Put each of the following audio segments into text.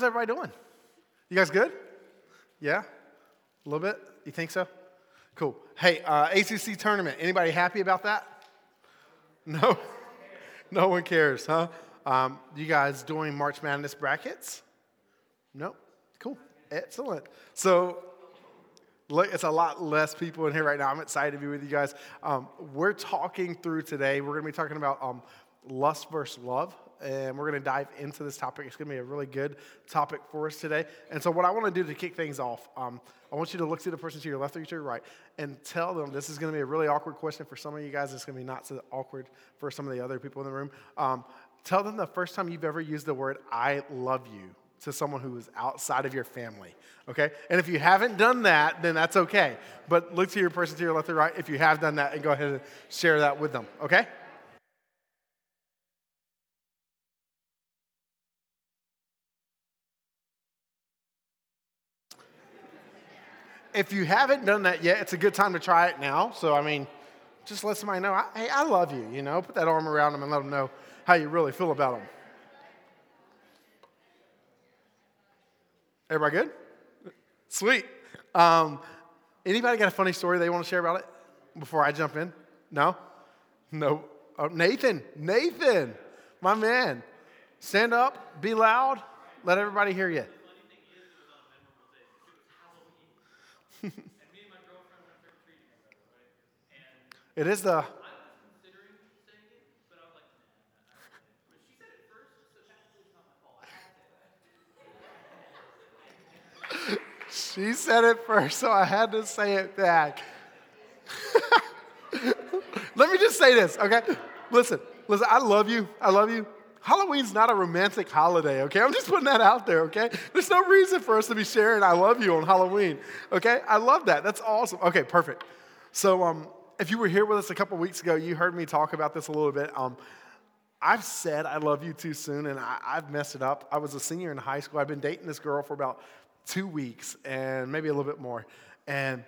How's everybody doing? You guys good? Yeah? A little bit? You think so? Cool. Hey, uh, ACC tournament. Anybody happy about that? No? No one cares, huh? Um, you guys doing March Madness brackets? No? Cool. Excellent. So, look, it's a lot less people in here right now. I'm excited to be with you guys. Um, we're talking through today, we're going to be talking about um, lust versus love and we're going to dive into this topic. It's going to be a really good topic for us today. And so, what I want to do to kick things off, um, I want you to look to the person to your left or to your right and tell them this is going to be a really awkward question for some of you guys. It's going to be not so awkward for some of the other people in the room. Um, tell them the first time you've ever used the word "I love you" to someone who is outside of your family. Okay? And if you haven't done that, then that's okay. But look to your person to your left or right if you have done that and go ahead and share that with them. Okay? If you haven't done that yet, it's a good time to try it now. So, I mean, just let somebody know, hey, I love you, you know, put that arm around them and let them know how you really feel about them. Everybody good? Sweet. Um, anybody got a funny story they want to share about it before I jump in? No? No. Oh, Nathan, Nathan, my man. Stand up, be loud, let everybody hear you. It is the. She said it first, so I had to say it back. Let me just say this, okay? Listen, listen, I love you. I love you. Halloween's not a romantic holiday, okay? I'm just putting that out there, okay? There's no reason for us to be sharing I love you on Halloween, okay? I love that. That's awesome. Okay, perfect. So, um, if you were here with us a couple weeks ago, you heard me talk about this a little bit. Um, I've said I love you too soon, and I, have messed it up. I was a senior in high school. I've been dating this girl for about two weeks and maybe a little bit more. And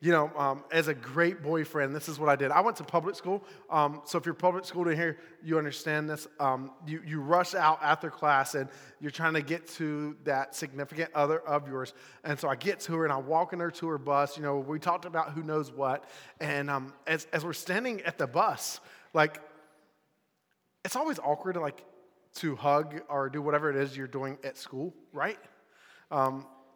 you know, um, as a great boyfriend, this is what I did. I went to public school. Um, so if you're public school to here, you understand this. Um, you, you rush out after class and you're trying to get to that significant other of yours. And so I get to her and I walk in her to her bus. You know, we talked about who knows what. And um, as, as we're standing at the bus, like, it's always awkward to like to hug or do whatever it is you're doing at school, right?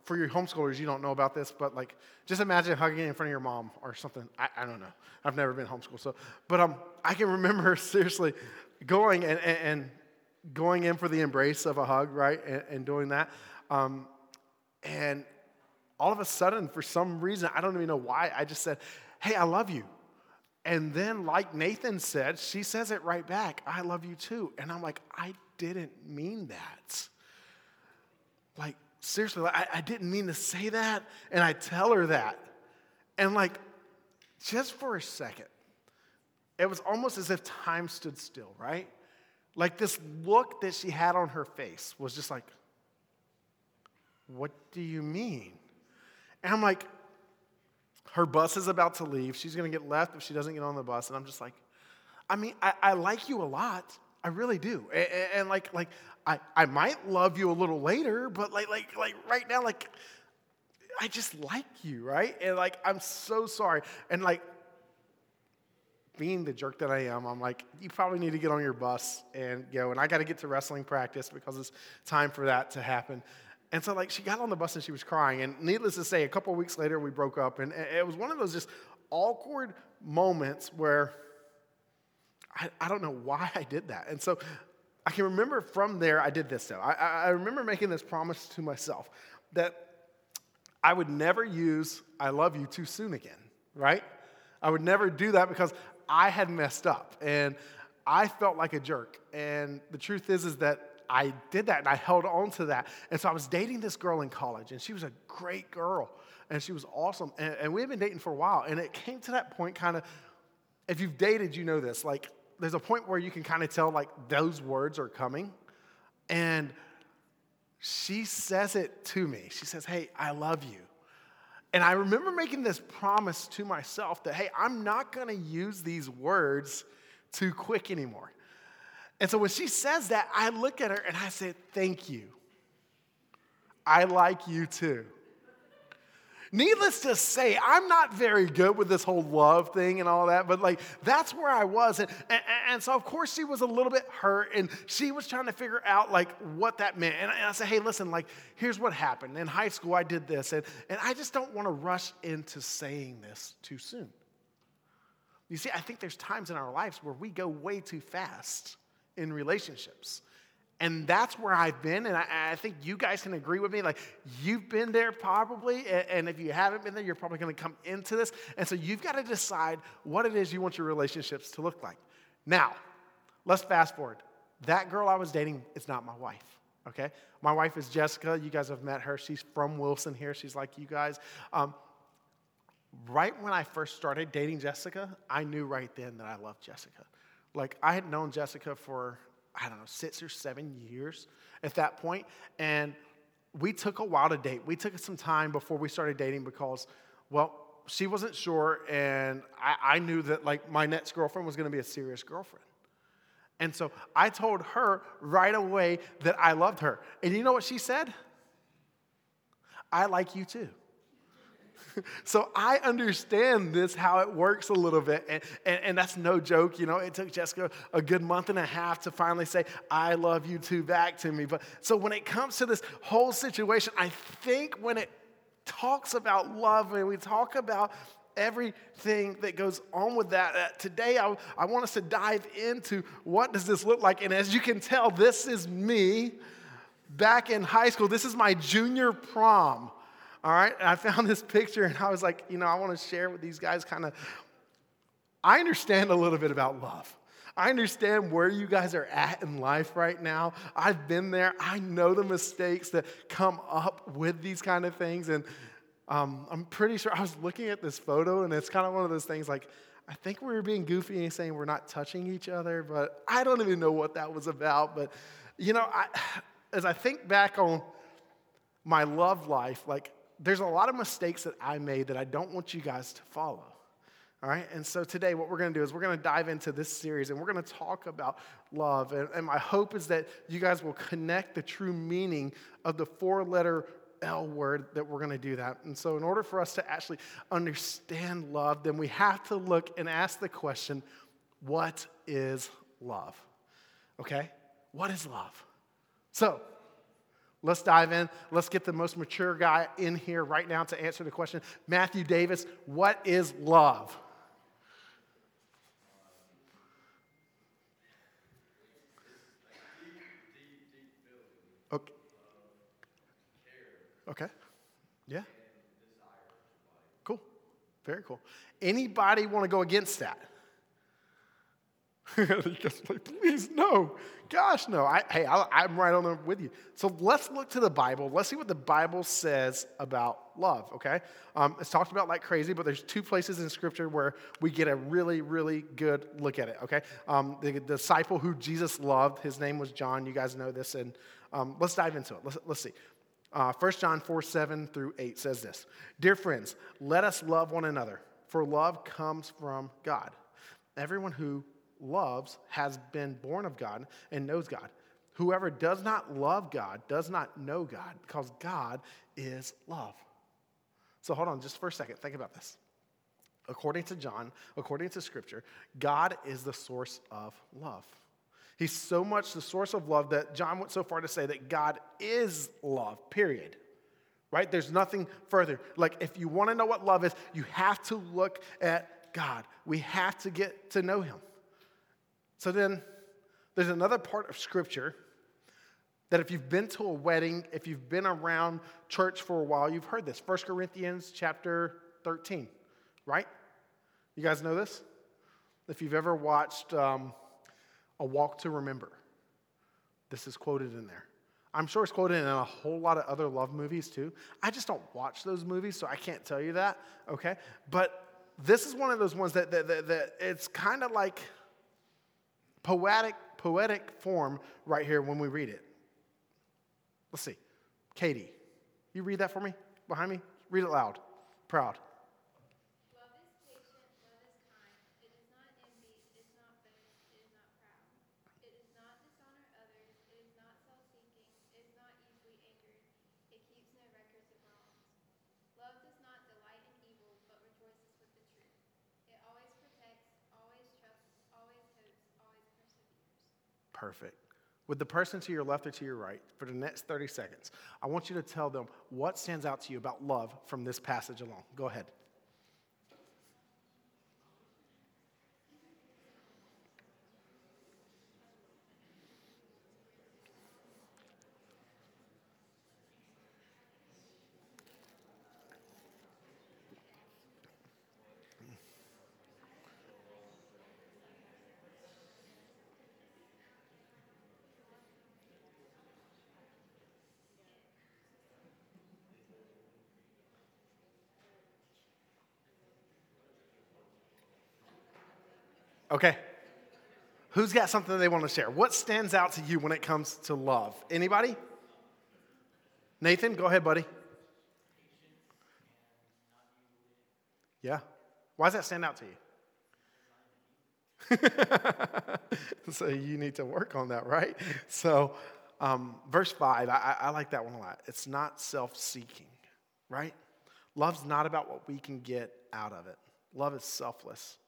For your homeschoolers, you don't know about this, but like, just imagine hugging in front of your mom or something. I, I don't know. I've never been homeschooled, so, but um, I can remember seriously going and, and, and going in for the embrace of a hug, right, and, and doing that, um, and all of a sudden, for some reason, I don't even know why, I just said, "Hey, I love you." And then, like Nathan said, she says it right back, I love you too. And I'm like, I didn't mean that. Like, seriously, I, I didn't mean to say that. And I tell her that. And like, just for a second, it was almost as if time stood still, right? Like this look that she had on her face was just like, what do you mean? And I'm like, her bus is about to leave. She's going to get left if she doesn't get on the bus. And I'm just like, I mean, I, I like you a lot. I really do. And, and, like, like I, I might love you a little later, but like, like, like right now, like, I just like you, right? And like, I'm so sorry. And like, being the jerk that I am, I'm like, you probably need to get on your bus and go. And I got to get to wrestling practice because it's time for that to happen. And so, like, she got on the bus and she was crying. And needless to say, a couple weeks later, we broke up. And it was one of those just awkward moments where I, I don't know why I did that. And so I can remember from there, I did this though. I, I remember making this promise to myself that I would never use I love you too soon again, right? I would never do that because I had messed up and I felt like a jerk. And the truth is, is that I did that and I held on to that. And so I was dating this girl in college and she was a great girl and she was awesome. And, and we had been dating for a while. And it came to that point kind of, if you've dated, you know this, like there's a point where you can kind of tell like those words are coming. And she says it to me. She says, Hey, I love you. And I remember making this promise to myself that, hey, I'm not going to use these words too quick anymore. And so when she says that, I look at her and I said, Thank you. I like you too. Needless to say, I'm not very good with this whole love thing and all that, but like that's where I was. And, and, and, so, of course, she was a little bit hurt and she was trying to figure out like what that meant. And, and I said, hey, listen, like, here's what happened. In high school, I did this. And, and I just don't want to rush into saying this too soon. You see, I think there's times in our lives where we go way too fast in relationships. And that's where I've been. And I, I, think you guys can agree with me. Like, you've been there probably. And if you haven't been there, you're probably going to come into this. And so you've got to decide what it is you want your relationships to look like. Now, let's fast forward. That girl I was dating is not my wife. Okay? My wife is Jessica. You guys have met her. She's from Wilson here. She's like you guys. Um, right when I first started dating Jessica, I knew right then that I loved Jessica. Like, I had known Jessica for I don't know, six or seven years at that point. And we took a while to date. We took some time before we started dating because, well, she wasn't sure, and I, I knew that like my next girlfriend was going to be a serious girlfriend. And so I told her right away that I loved her. And you know what she said? I like you too. so I understand this, how it works a little bit. And, and, and, that's no joke. You know, it took Jessica a good month and a half to finally say, I love you too back to me. But so when it comes to this whole situation, I think when it talks about love and we talk about everything that goes on with that. Uh, today, I, I want us to dive into what does this look like. And as you can tell, this is me back in high school. This is my junior prom. All right, and I found this picture and I was like, you know, I want to share with these guys kind of. I understand a little bit about love. I understand where you guys are at in life right now. I've been there. I know the mistakes that come up with these kind of things. And um, I'm pretty sure I was looking at this photo, and it's kind of one of those things like, I think we were being goofy and saying we're not touching each other, but I don't even know what that was about. But, you know, I, as I think back on my love life, like there's a lot of mistakes that I made that I don't want you guys to follow. All right, and so today what we're to do is we're to dive into this series and we're to talk about love. And, and my hope is that you guys will connect the true meaning of the four letter L word that we're to do that. And so, in order for us to actually understand love, then we have to look and ask the question what is love? Okay? What is love? So, Let's dive in. Let's get the most mature guy in here right now to answer the question. Matthew Davis, what is love? Okay. Okay. Yeah. Cool. Very cool. Anybody want to go against that? just like, please, no. Gosh, no. I, hey, I, am right on there with you. So let's look to the Bible. Let's see what the Bible says about love, okay? Um, it's talked about like crazy, but there's two places in Scripture where we get a really, really good look at it, okay? Um, the, the, disciple who Jesus loved, his name was John. You guys know this. And um, let's dive into it. Let's, let's see. Uh, 1 John 4 7 through 8 says this Dear friends, let us love one another, for love comes from God. Everyone who loves has been born of God and knows God. Whoever does not love God does not know God because God is love. So hold on just for a second. Think about this. According to John, according to Scripture, God is the source of love. He's so much the source of love that John went so far to say that God is love, period. Right? There's nothing further. Like, if you want to know what love is, you have to look at God. We have to get to know Him. So then there's another part of Scripture that if you've been to a wedding, if you've been around church for a while, you've heard this. 1 Corinthians chapter 13, right? You guys know this? If you've ever watched um, A Walk to Remember, this is quoted in there. I'm sure it's quoted in a whole lot of other love movies too. I just don't watch those movies, so I can't tell you that, okay? But this is one of those ones that, that, that, that it's kind of like poetic, poetic form right here when we read it. Let's see. Katie, you read that for me behind me? Read it loud. Proud. Perfect. With the person to your left or to your right, for the next 30 seconds, I want you to tell them what stands out to you about love from this passage alone. Go ahead. Okay. Who's got something they want to share? What stands out to you when it comes to love? Anybody? Nathan, go ahead, buddy. Yeah. Why does that stand out to you? so you need to work on that, right? So, um, verse 5, I, I like that one a lot. It's not self seeking, right? Love's not about what we can get out of it, love is selfless.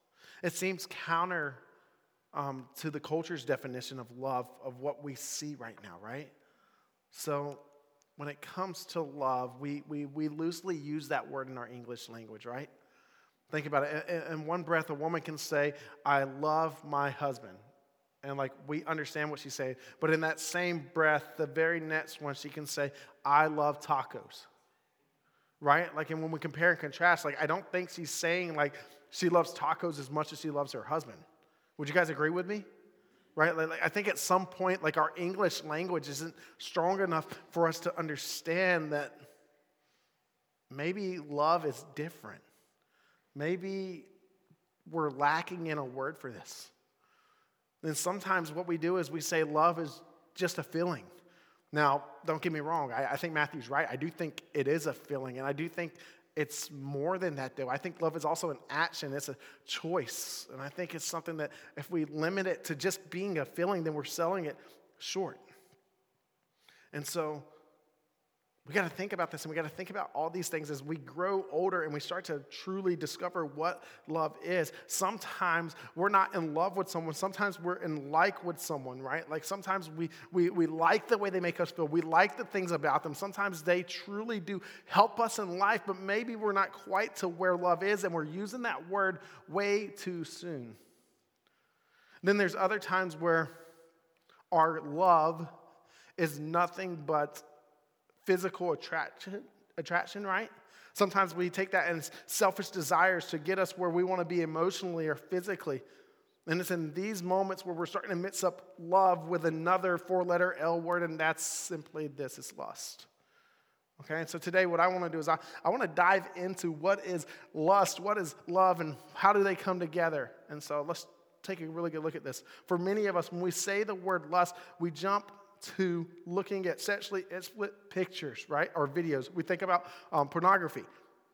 It seems counter um, to the culture's definition of love, of what we see right now, right? So when it comes to love, we, we, we loosely use that word in our English language, right? Think about it. In one breath, a woman can say, I love my husband. And like we understand what she's saying. But in that same breath, the very next one, she can say, I love tacos. Right? Like, and when we compare and contrast, like, I don't think she's saying, like, she loves tacos as much as she loves her husband. Would you guys agree with me? Right? Like, I think at some point, like our English language isn't strong enough for us to understand that maybe love is different. Maybe we're lacking in a word for this. And sometimes what we do is we say love is just a feeling. Now, don't get me wrong, I, I, think Matthew's right. I do think it is a feeling, and I do think it's more than that, though. I think love is also an action, it's a choice. And I think it's something that if we limit it to just being a feeling, then we're selling it short. And so we got to think about this and we got to think about all these things as we grow older and we start to truly discover what love is. Sometimes we're not in love with someone, sometimes we're in like with someone, right? Like sometimes we, we, we like the way they make us feel, we like the things about them. Sometimes they truly do help us in life, but maybe we're not quite to where love is and we're using that word way too soon. Then there's other times where our love is nothing but physical attraction, attraction, right? Sometimes we take that as selfish desires to get us where we want to be emotionally or physically. And it's in these moments where we're starting to mix up love with another four letter L word, and that's simply this it's lust. Okay, and so today what I want to do is I, I want to dive into what is lust, what is love, and how do they come together. And so let's take a really good look at this. For many of us, when we say the word lust, we jump to looking at sexually explicit pictures, right, or videos. We think about um, pornography.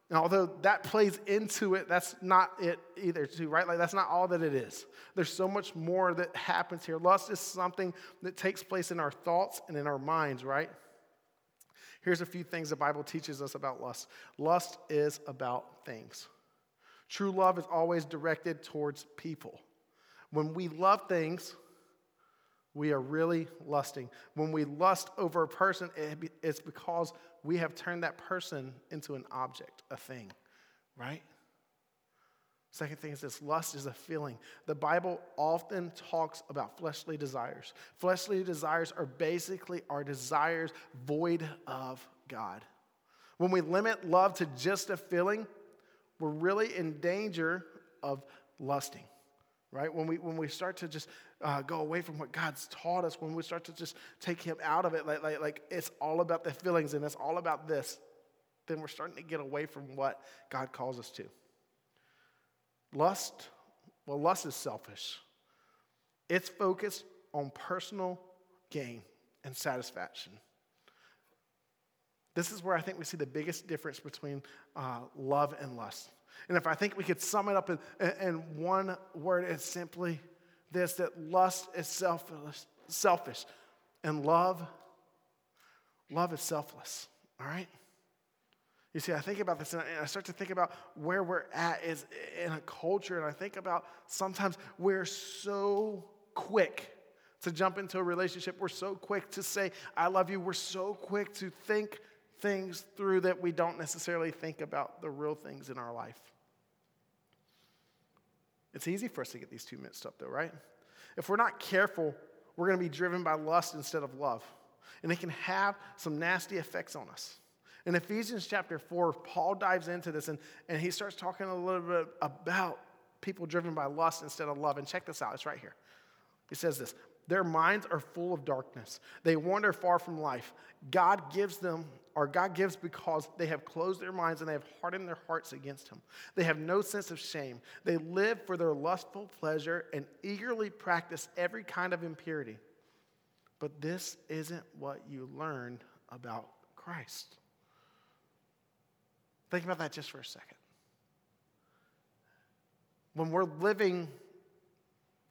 And although that plays into it, that's not it either, too, right? Like, that's not all that it is. There's so much more that happens here. Lust is something that takes place in our thoughts and in our minds, right? Here's a few things the Bible teaches us about lust lust is about things. True love is always directed towards people. When we love things, we are really lusting. When we lust over a person, it's because we have turned that person into an object, a thing, right? Second thing is this lust is a feeling. The Bible often talks about fleshly desires. Fleshly desires are basically our desires void of God. When we limit love to just a feeling, we're really in danger of lusting right? When we, when we start to just uh, go away from what God's taught us, when we start to just take Him out of it, like, like, like it's all about the feelings and it's all about this, then we're starting to get away from what God calls us to. Lust, well, lust is selfish. It's focused on personal gain and satisfaction. This is where I think we see the biggest difference between uh, love and lust. And if I think we could sum it up in, in one word, it's simply this that lust is selfish, selfish and love, love is selfless. All right? You see, I think about this and I start to think about where we're at is in a culture, and I think about sometimes we're so quick to jump into a relationship. We're so quick to say, I love you. We're so quick to think things through that we don't necessarily think about the real things in our life. It's easy for us to get these two mixed up, though, right? If we're not careful, we're going to be driven by lust instead of love. And it can have some nasty effects on us. In Ephesians chapter 4, Paul dives into this and, and he starts talking a little bit about people driven by lust instead of love. And check this out, it's right here. He says this Their minds are full of darkness, they wander far from life. God gives them, or God gives because they have closed their minds and they have hardened their hearts against Him. They have no sense of shame. They live for their lustful pleasure and eagerly practice every kind of impurity. But this isn't what you learn about Christ. Think about that just for a second. When we're living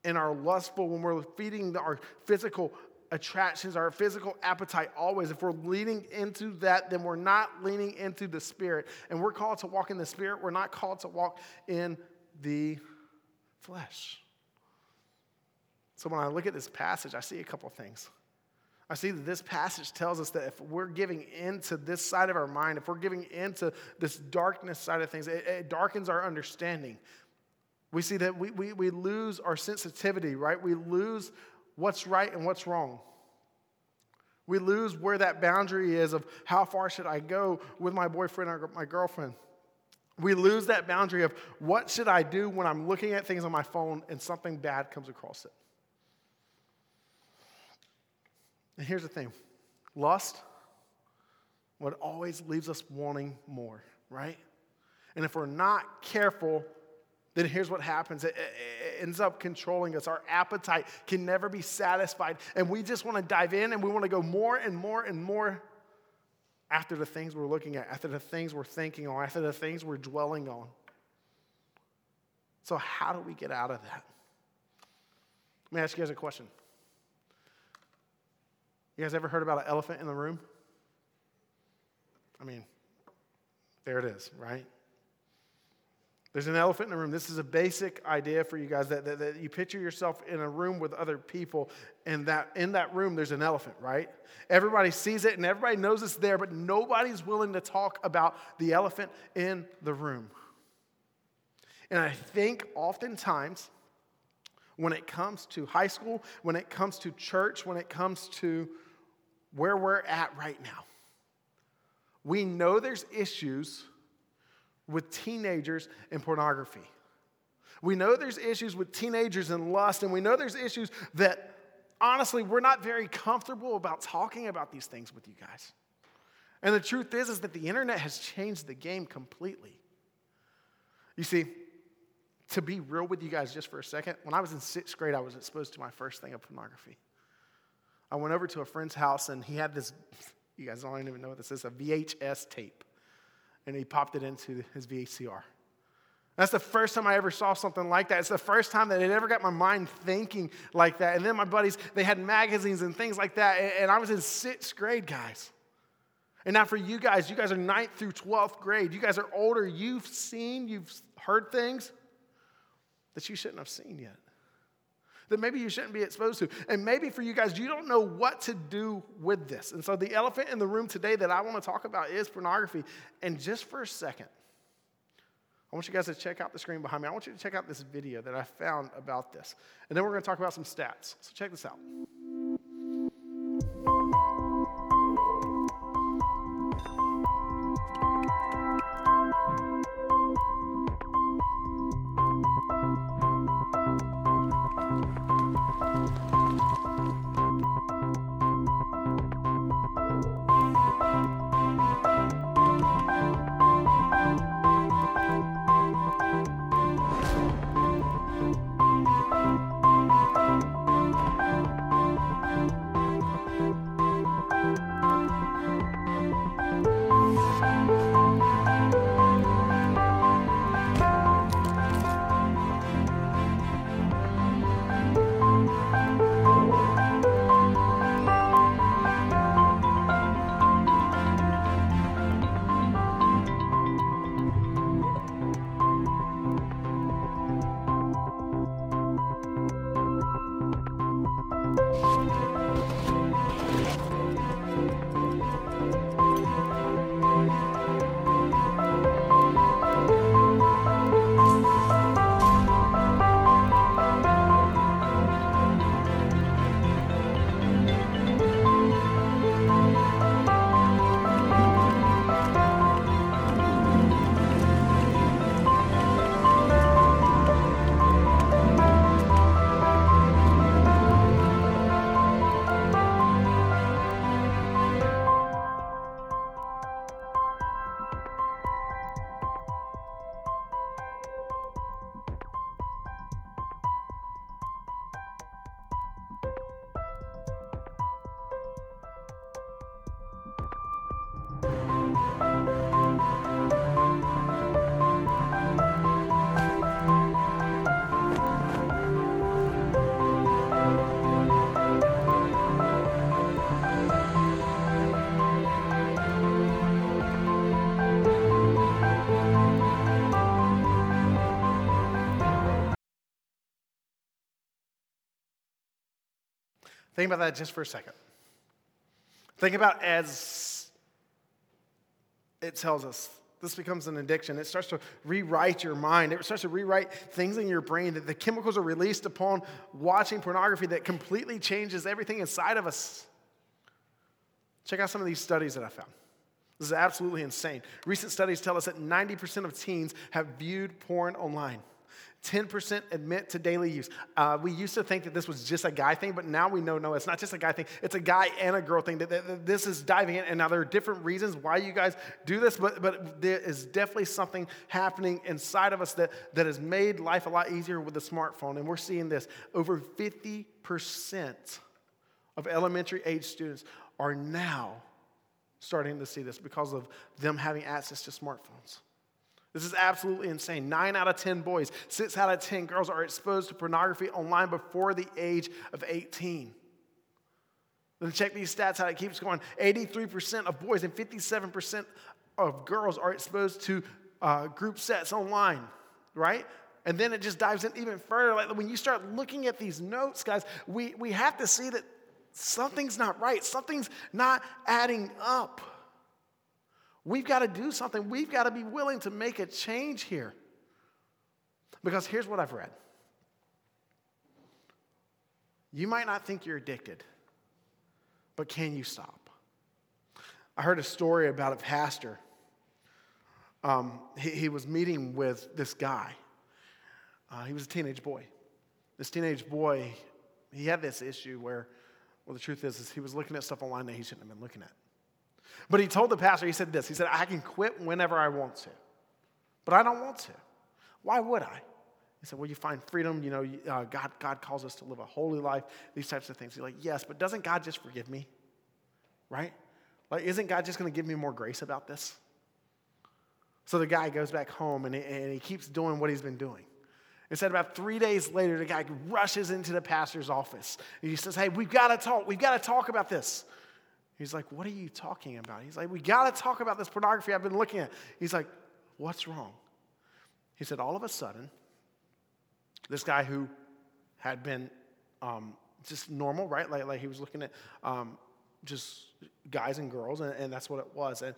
in our lustful, when we're feeding our physical attractions, our physical appetite always, if we're leaning into that, then we're not leaning into the Spirit. And we're called to walk in the Spirit, we're not called to walk in the flesh. So when I look at this passage, I see a couple things. I see that this passage tells us that if we're giving into this side of our mind, if we're giving into this darkness side of things, it, it darkens our understanding. We see that we, we, we lose our sensitivity, right? We lose what's right and what's wrong. We lose where that boundary is of how far should I go with my boyfriend or my girlfriend. We lose that boundary of what should I do when I'm looking at things on my phone and something bad comes across it. And here's the thing lust, what always leaves us wanting more, right? And if we're not careful, then here's what happens it, it, ends up controlling us. Our appetite can never be satisfied. And we just want to dive in and we want to go more and more and more after the things we're looking at, after the things we're thinking on, after the things we're dwelling on. So, how do we get out of that? Let me ask you guys a question. You guys ever heard about an elephant in the room? I mean, there it is, right? There's an elephant in the room. This is a basic idea for you guys that, that, that, you picture yourself in a room with other people, and that in that room there's an elephant, right? Everybody sees it and everybody knows it's there, but nobody's willing to talk about the elephant in the room. And I think oftentimes when it comes to high school, when it comes to church, when it comes to where we're at right now. We know there's issues with teenagers and pornography. We know there's issues with teenagers and lust, and we know there's issues that honestly we're not very comfortable about talking about these things with you guys. And the truth is is that the internet has changed the game completely. You see, to be real with you guys just for a second, when I was in sixth grade, I was exposed to my first thing of pornography. I went over to a friend's house and he had this, you guys don't even know what this is, a VHS tape. And he popped it into his VCR. That's the first time I ever saw something like that. It's the first time that it ever got my mind thinking like that. And then my buddies, they had magazines and things like that. And I was in sixth grade, guys. And now for you guys, you guys are ninth through 12th grade. You guys are older. You've seen, you've heard things that you shouldn't have seen yet that maybe you shouldn't be exposed to. And maybe for you guys, you don't know what to do with this. And so the elephant in the room today that I want to talk about is pornography. And just for a second, I want you guys to check out the screen behind me. I want you to check out this video that I found about this. And then we're going to talk about some stats. So check this out. Think about that just for a second. Think about as it tells us this becomes an addiction. It starts to rewrite your mind. It starts to rewrite things in your brain that the chemicals are released upon watching pornography that completely changes everything inside of us. Check out some of these studies that I found. This is absolutely insane. Recent studies tell us that 90% of teens have viewed porn online. 10% admit to daily use. Uh, we used to think that this was just a guy thing, but now we know no, it's not just a guy thing. It's a guy and a girl thing. That, that, that this is diving in, and now there are different reasons why you guys do this, but, but there is definitely something happening inside of us that, that has made life a lot easier with the smartphone. And we're seeing this over 50% of elementary age students are now starting to see this because of them having access to smartphones. This is absolutely insane. Nine out of 10 boys, six out of 10 girls are exposed to pornography online before the age of 18. Then check these stats how it keeps going. 83% of boys and 57% of girls are exposed to uh, group sets online, right? And then it just dives in even further. Like when you start looking at these notes, guys, we, we have to see that something's not right, something's not adding up. We've got to do something. We've got to be willing to make a change here. Because here's what I've read you might not think you're addicted, but can you stop? I heard a story about a pastor. Um, he, he, was meeting with this guy. Uh, he was a teenage boy. This teenage boy, he had this issue where, well, the truth is, is he was looking at stuff online that he shouldn't have been looking at. But he told the pastor, he said this He said, I can quit whenever I want to, but I don't want to. Why would I? He said, Well, you find freedom. You know, uh, God, God calls us to live a holy life, these types of things. He's like, Yes, but doesn't God just forgive me? Right? Like, isn't God just going to give me more grace about this? So the guy goes back home and he, and he keeps doing what he's been doing. It said about three days later, the guy rushes into the pastor's office. And he says, Hey, we've got to talk. We've got to talk about this. He's like, What are you talking about? He's like, We got to talk about this pornography I've been looking at. He's like, What's wrong? He said, All of a sudden, this guy who had been um, just normal, right? Like, like he was looking at um, just guys and girls, and, and that's what it was. And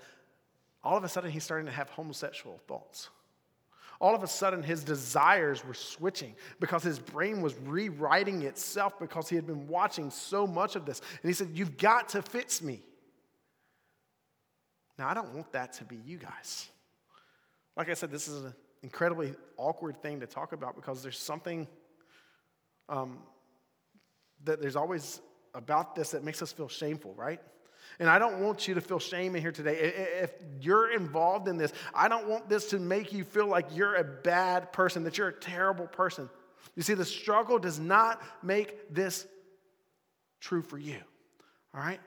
all of a sudden, he's starting to have homosexual thoughts all of a sudden his desires were switching because his brain was rewriting itself because he had been watching so much of this. And he said, You've got to fix me. Now, I don't want that to be you guys. Like I said, this is an incredibly awkward thing to talk about because there's something um, that there's always about this that makes us feel shameful, right? And I don't want you to feel shame in here today. If you're involved in this, I don't want this to make you feel like you're a bad person, that you're a terrible person. You see, the struggle does not make this true for you. All right?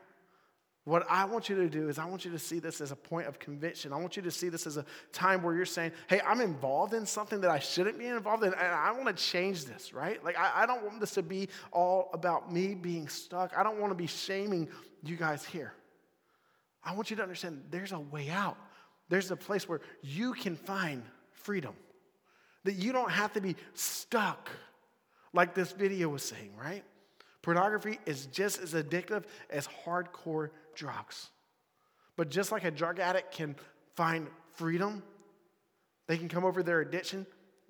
What I want you to do is, I want you to see this as a point of conviction. I want you to see this as a time where you're saying, hey, I'm involved in something that I shouldn't be involved in, and I want to change this, right? Like, I, I don't want this to be all about me being stuck. I don't want to be shaming you guys here. I want you to understand there's a way out. There's a place where you can find freedom. That you don't have to be stuck, like this video was saying, right? Pornography is just as addictive as hardcore drugs. But just like a drug addict can find freedom, they can come over their addiction,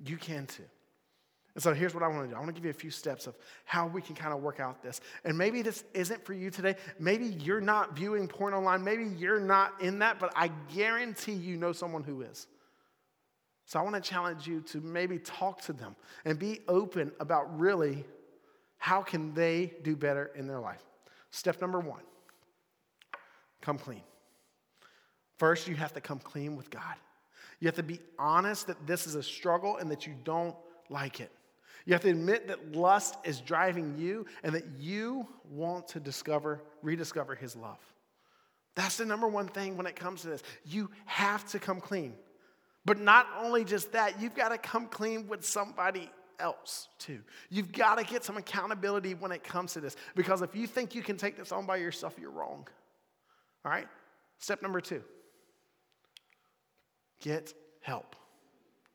you can too. And so here's what I want to do I want to give you a few steps of how we can kind of work out this. And maybe this isn't for you today. Maybe you're not viewing porn online. Maybe you're not in that, but I guarantee you know someone who is. So I want to challenge you to maybe talk to them and be open about really how can they do better in their life. Step number 1. Come clean. First, you have to come clean with God. You have to be honest that this is a struggle and that you don't like it. You have to admit that lust is driving you and that you want to discover, rediscover his love. That's the number one thing when it comes to this. You have to come clean. But not only just that, you've got to come clean with somebody else too. You've got to get some accountability when it comes to this. Because if you think you can take this on by yourself, you're wrong. All right? Step number two get help.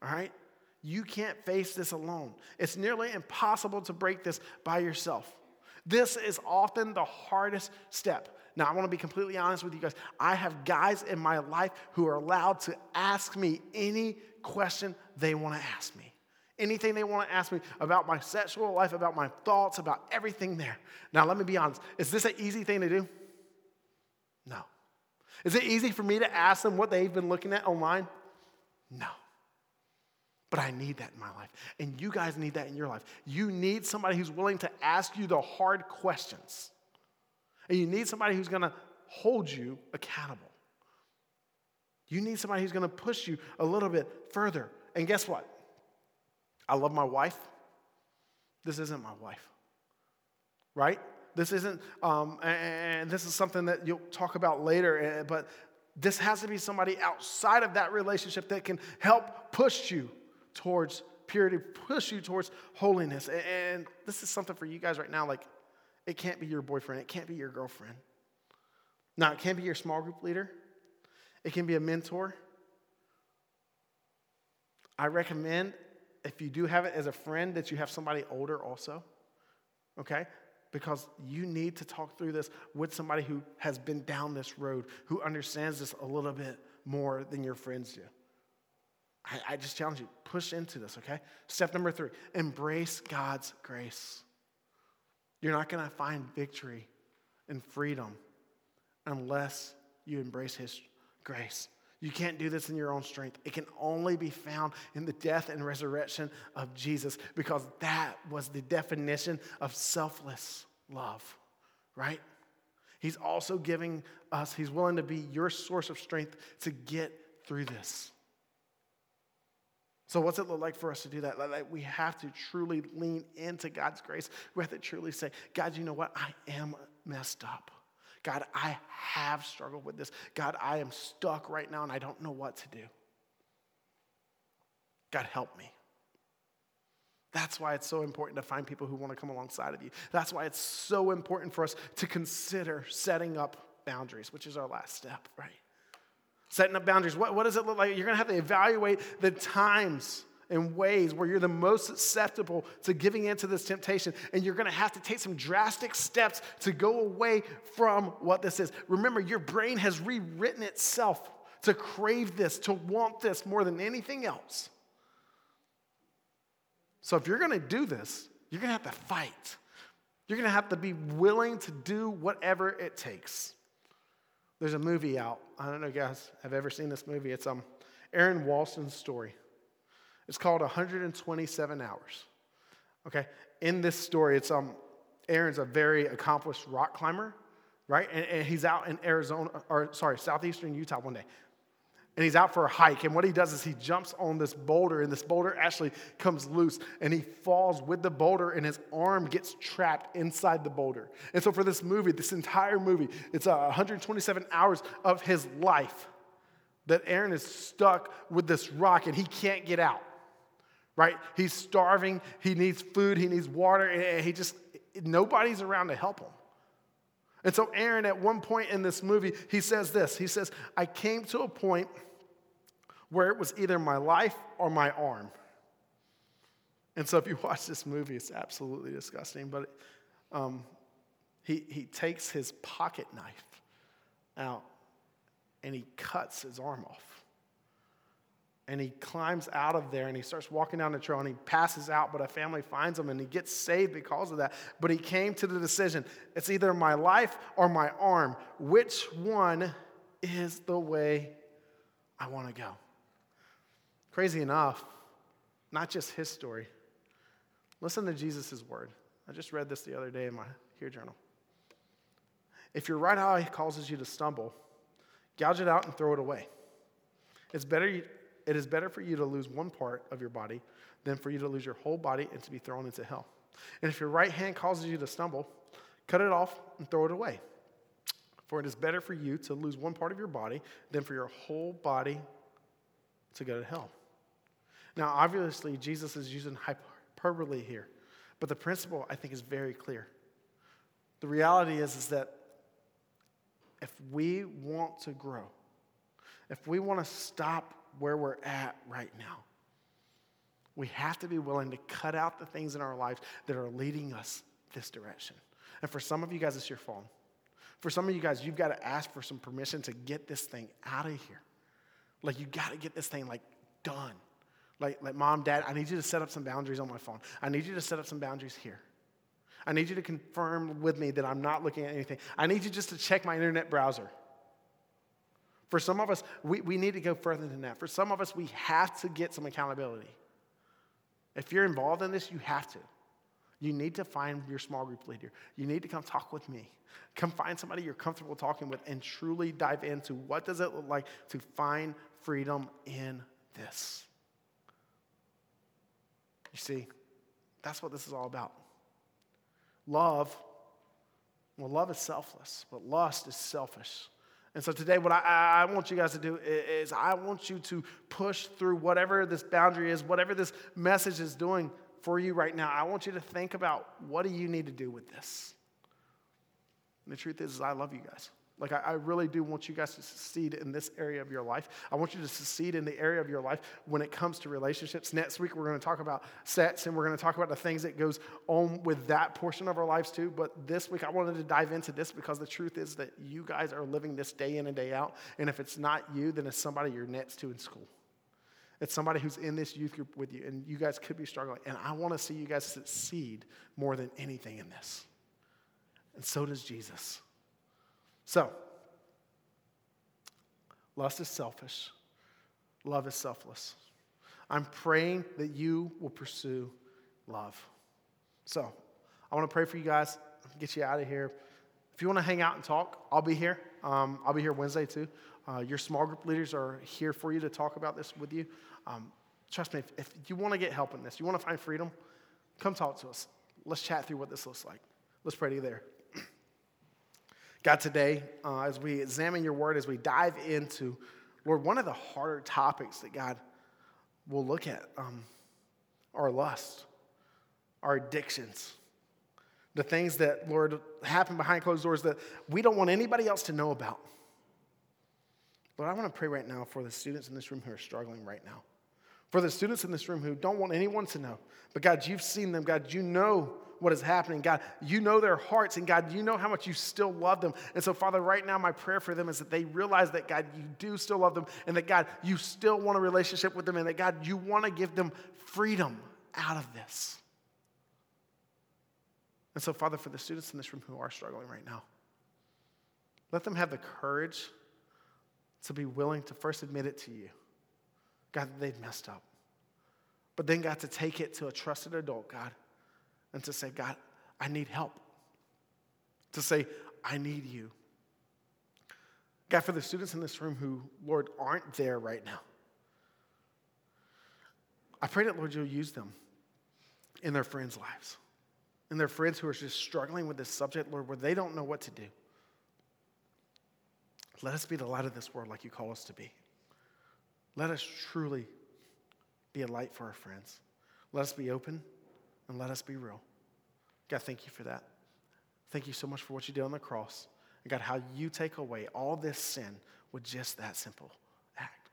All right? You can't face this alone. It's nearly impossible to break this by yourself. This is often the hardest step. Now, I want to be completely honest with you guys. I have guys in my life who are allowed to ask me any question they want to ask me. Anything they want to ask me about my sexual life, about my thoughts, about everything there. Now, let me be honest. Is this an easy thing to do? Is it easy for me to ask them what they've been looking at online? No. But I need that in my life. And you guys need that in your life. You need somebody who's willing to ask you the hard questions. And you need somebody who's going to hold you accountable. You need somebody who's going to push you a little bit further. And guess what? I love my wife. This isn't my wife, right? This isn't, um, and this is something that you'll talk about later, eh, but this has to be somebody outside of that relationship that can help push you towards purity, push you towards holiness. And this is something for you guys right now. Like, it can't be your boyfriend, it can't be your girlfriend. Now, it can't be your small group leader, it can be a mentor. I recommend, if you do have it as a friend, that you have somebody older also, okay? Because you need to talk through this with somebody who has been down this road, who understands this a little bit more than your friends do. I, I just challenge you, push into this, okay? Step number three embrace God's grace. You're not going to find victory and freedom unless you embrace His grace. You can't do this in your own strength. It can only be found in the death and resurrection of Jesus because that was the definition of selfless love, right? He's also giving us, He's willing to be your source of strength to get through this. So, what's it look like for us to do that? Like, we have to truly lean into God's grace. We have to truly say, God, you know what? I am messed up. God, I have struggled with this. God, I am stuck right now and I don't know what to do. God, help me. That's why it's so important to find people who want to come alongside of you. That's why it's so important for us to consider setting up boundaries, which is our last step, right? Setting up boundaries. What, what does it look like? You're going to have to evaluate the times and ways where you're the most susceptible to giving into this temptation. And you're going to have to take some drastic steps to go away from what this is. Remember, your brain has rewritten itself to crave this, to want this more than anything else. So if you're going to do this, you're going to have to fight. You're going to have to be willing to do whatever it takes. There's a movie out. I don't know if you guys have ever seen this movie. It's um, Aron Ralston's story. It's called 127 Hours. Okay? In this story, it's um, Aron's a very accomplished rock climber, right? And, and he's out in Arizona, or sorry, southeastern Utah one day and he's out for a hike. And what he does is he jumps on this boulder, and this boulder actually comes loose, and he falls with the boulder, and his arm gets trapped inside the boulder. And so, for this movie, this entire movie, it's 127 hours of his life that Aron is stuck with this rock, and he can't get out. Right? He's starving. He needs food. He needs water. And he just, nobody's around to help him. And so, Aron, at one point in this movie, he says this He says, I came to a point where it was either my life or my arm. And so, if you watch this movie, it's absolutely disgusting. But um, he, he takes his pocket knife out and he cuts his arm off. And he climbs out of there and he starts walking down the trail and he passes out, but a family finds him and he gets saved because of that. But he came to the decision it's either my life or my arm. Which one is the way I want to go? Crazy enough, not just his story. Listen to Jesus' word. I just read this the other day in my Here journal. If your right eye causes you to stumble, gouge it out and throw it away. It's better, it is better for you to lose one part of your body than for you to lose your whole body and to be thrown into hell. And if your right hand causes you to stumble, cut it off and throw it away. For it is better for you to lose one part of your body than for your whole body to go to hell. Now, obviously, Jesus is using hyperbole here, but the principle, I think, is very clear. The reality is, is that if we want to grow, if we want to stop where we're at right now, we have to be willing to cut out the things in our lives that are leading us this direction. And for some of you guys, it's your phone. For some of you guys, you've got to ask for some permission to get this thing out of here. Like, you got to get this thing, like, done. Like, like, mom, dad, I need you to set up some boundaries on my phone. I need you to set up some boundaries here. I need you to confirm with me that I'm not looking at anything. I need you just to check my internet browser. For some of us, we, we need to go further than that. For some of us, we have to get some accountability. If you're involved in this, you have to. You need to find your small group leader. You need to come talk with me. Come find somebody you're comfortable talking with and truly dive into what does it look like to find freedom in this. You see, that's what this is all about. Love, well, love is selfless, but lust is selfish. And so today, what I, I, want you guys to do is I want you to push through whatever this boundary is, whatever this message is doing for you right now. I want you to think about what do you need to do with this? And the truth is, is I love you guys. Like, I, I, really do want you guys to succeed in this area of your life. I want you to succeed in the area of your life when it comes to relationships. Next week, we're going to talk about sets and we're going to talk about the things that goes on with that portion of our lives too. But this week, I wanted to dive into this because the truth is that you guys are living this day in and day out. And if it's not you, then it's somebody you're next to in school. It's somebody who's in this youth group with you, and you guys could be struggling. And I want to see you guys succeed more than anything in this. And so does Jesus. So, lust is selfish, love is selfless. I'm praying that you will pursue love. So, I want to pray for you guys, get you out of here. If you want to hang out and talk, I'll be here. Um, I'll be here Wednesday too. Uh, your small group leaders are here for you to talk about this with you. Um, trust me, if, if you want to get help in this, you want to find freedom, come talk to us. Let's chat through what this looks like. Let's pray to you there. God, today, uh, as we examine your word, as we dive into, Lord, one of the harder topics that God will look at um, our lust, our addictions, the things that, Lord, happen behind closed doors that we don't want anybody else to know about. Lord, I want to pray right now for the students in this room who are struggling right now. For the students in this room who don't want anyone to know. But God, you've seen them. God, you know what is happening. God, you know their hearts, and God, you know how much you still love them. And so, Father, right now, my prayer for them is that they realize that, God, you do still love them, and that, God, you still want a relationship with them, and that, God, you want to give them freedom out of this. And so, Father, for the students in this room who are struggling right now, let them have the courage to be willing to first admit it to you. God, they've messed up. But then, God, to take it to a trusted adult, God, and to say, God, I need help. To say, I need you. God, for the students in this room who, Lord, aren't there right now, I pray that, Lord, you'll use them in their friends' lives, in their friends who are just struggling with this subject, Lord, where they don't know what to do. Let us be the light of this world like you call us to be. Let us truly be a light for our friends. Let us be open and let us be real. God, thank you for that. Thank you so much for what you did on the cross. And God, how you take away all this sin with just that simple act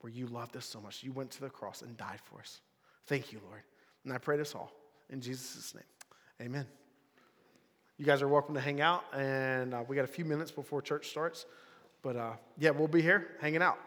where you loved us so much. You went to the cross and died for us. Thank you, Lord. And I pray this all in Jesus' name. Amen. You guys are welcome to hang out, and uh, we got a few minutes before church starts. But uh, yeah, we'll be here hanging out.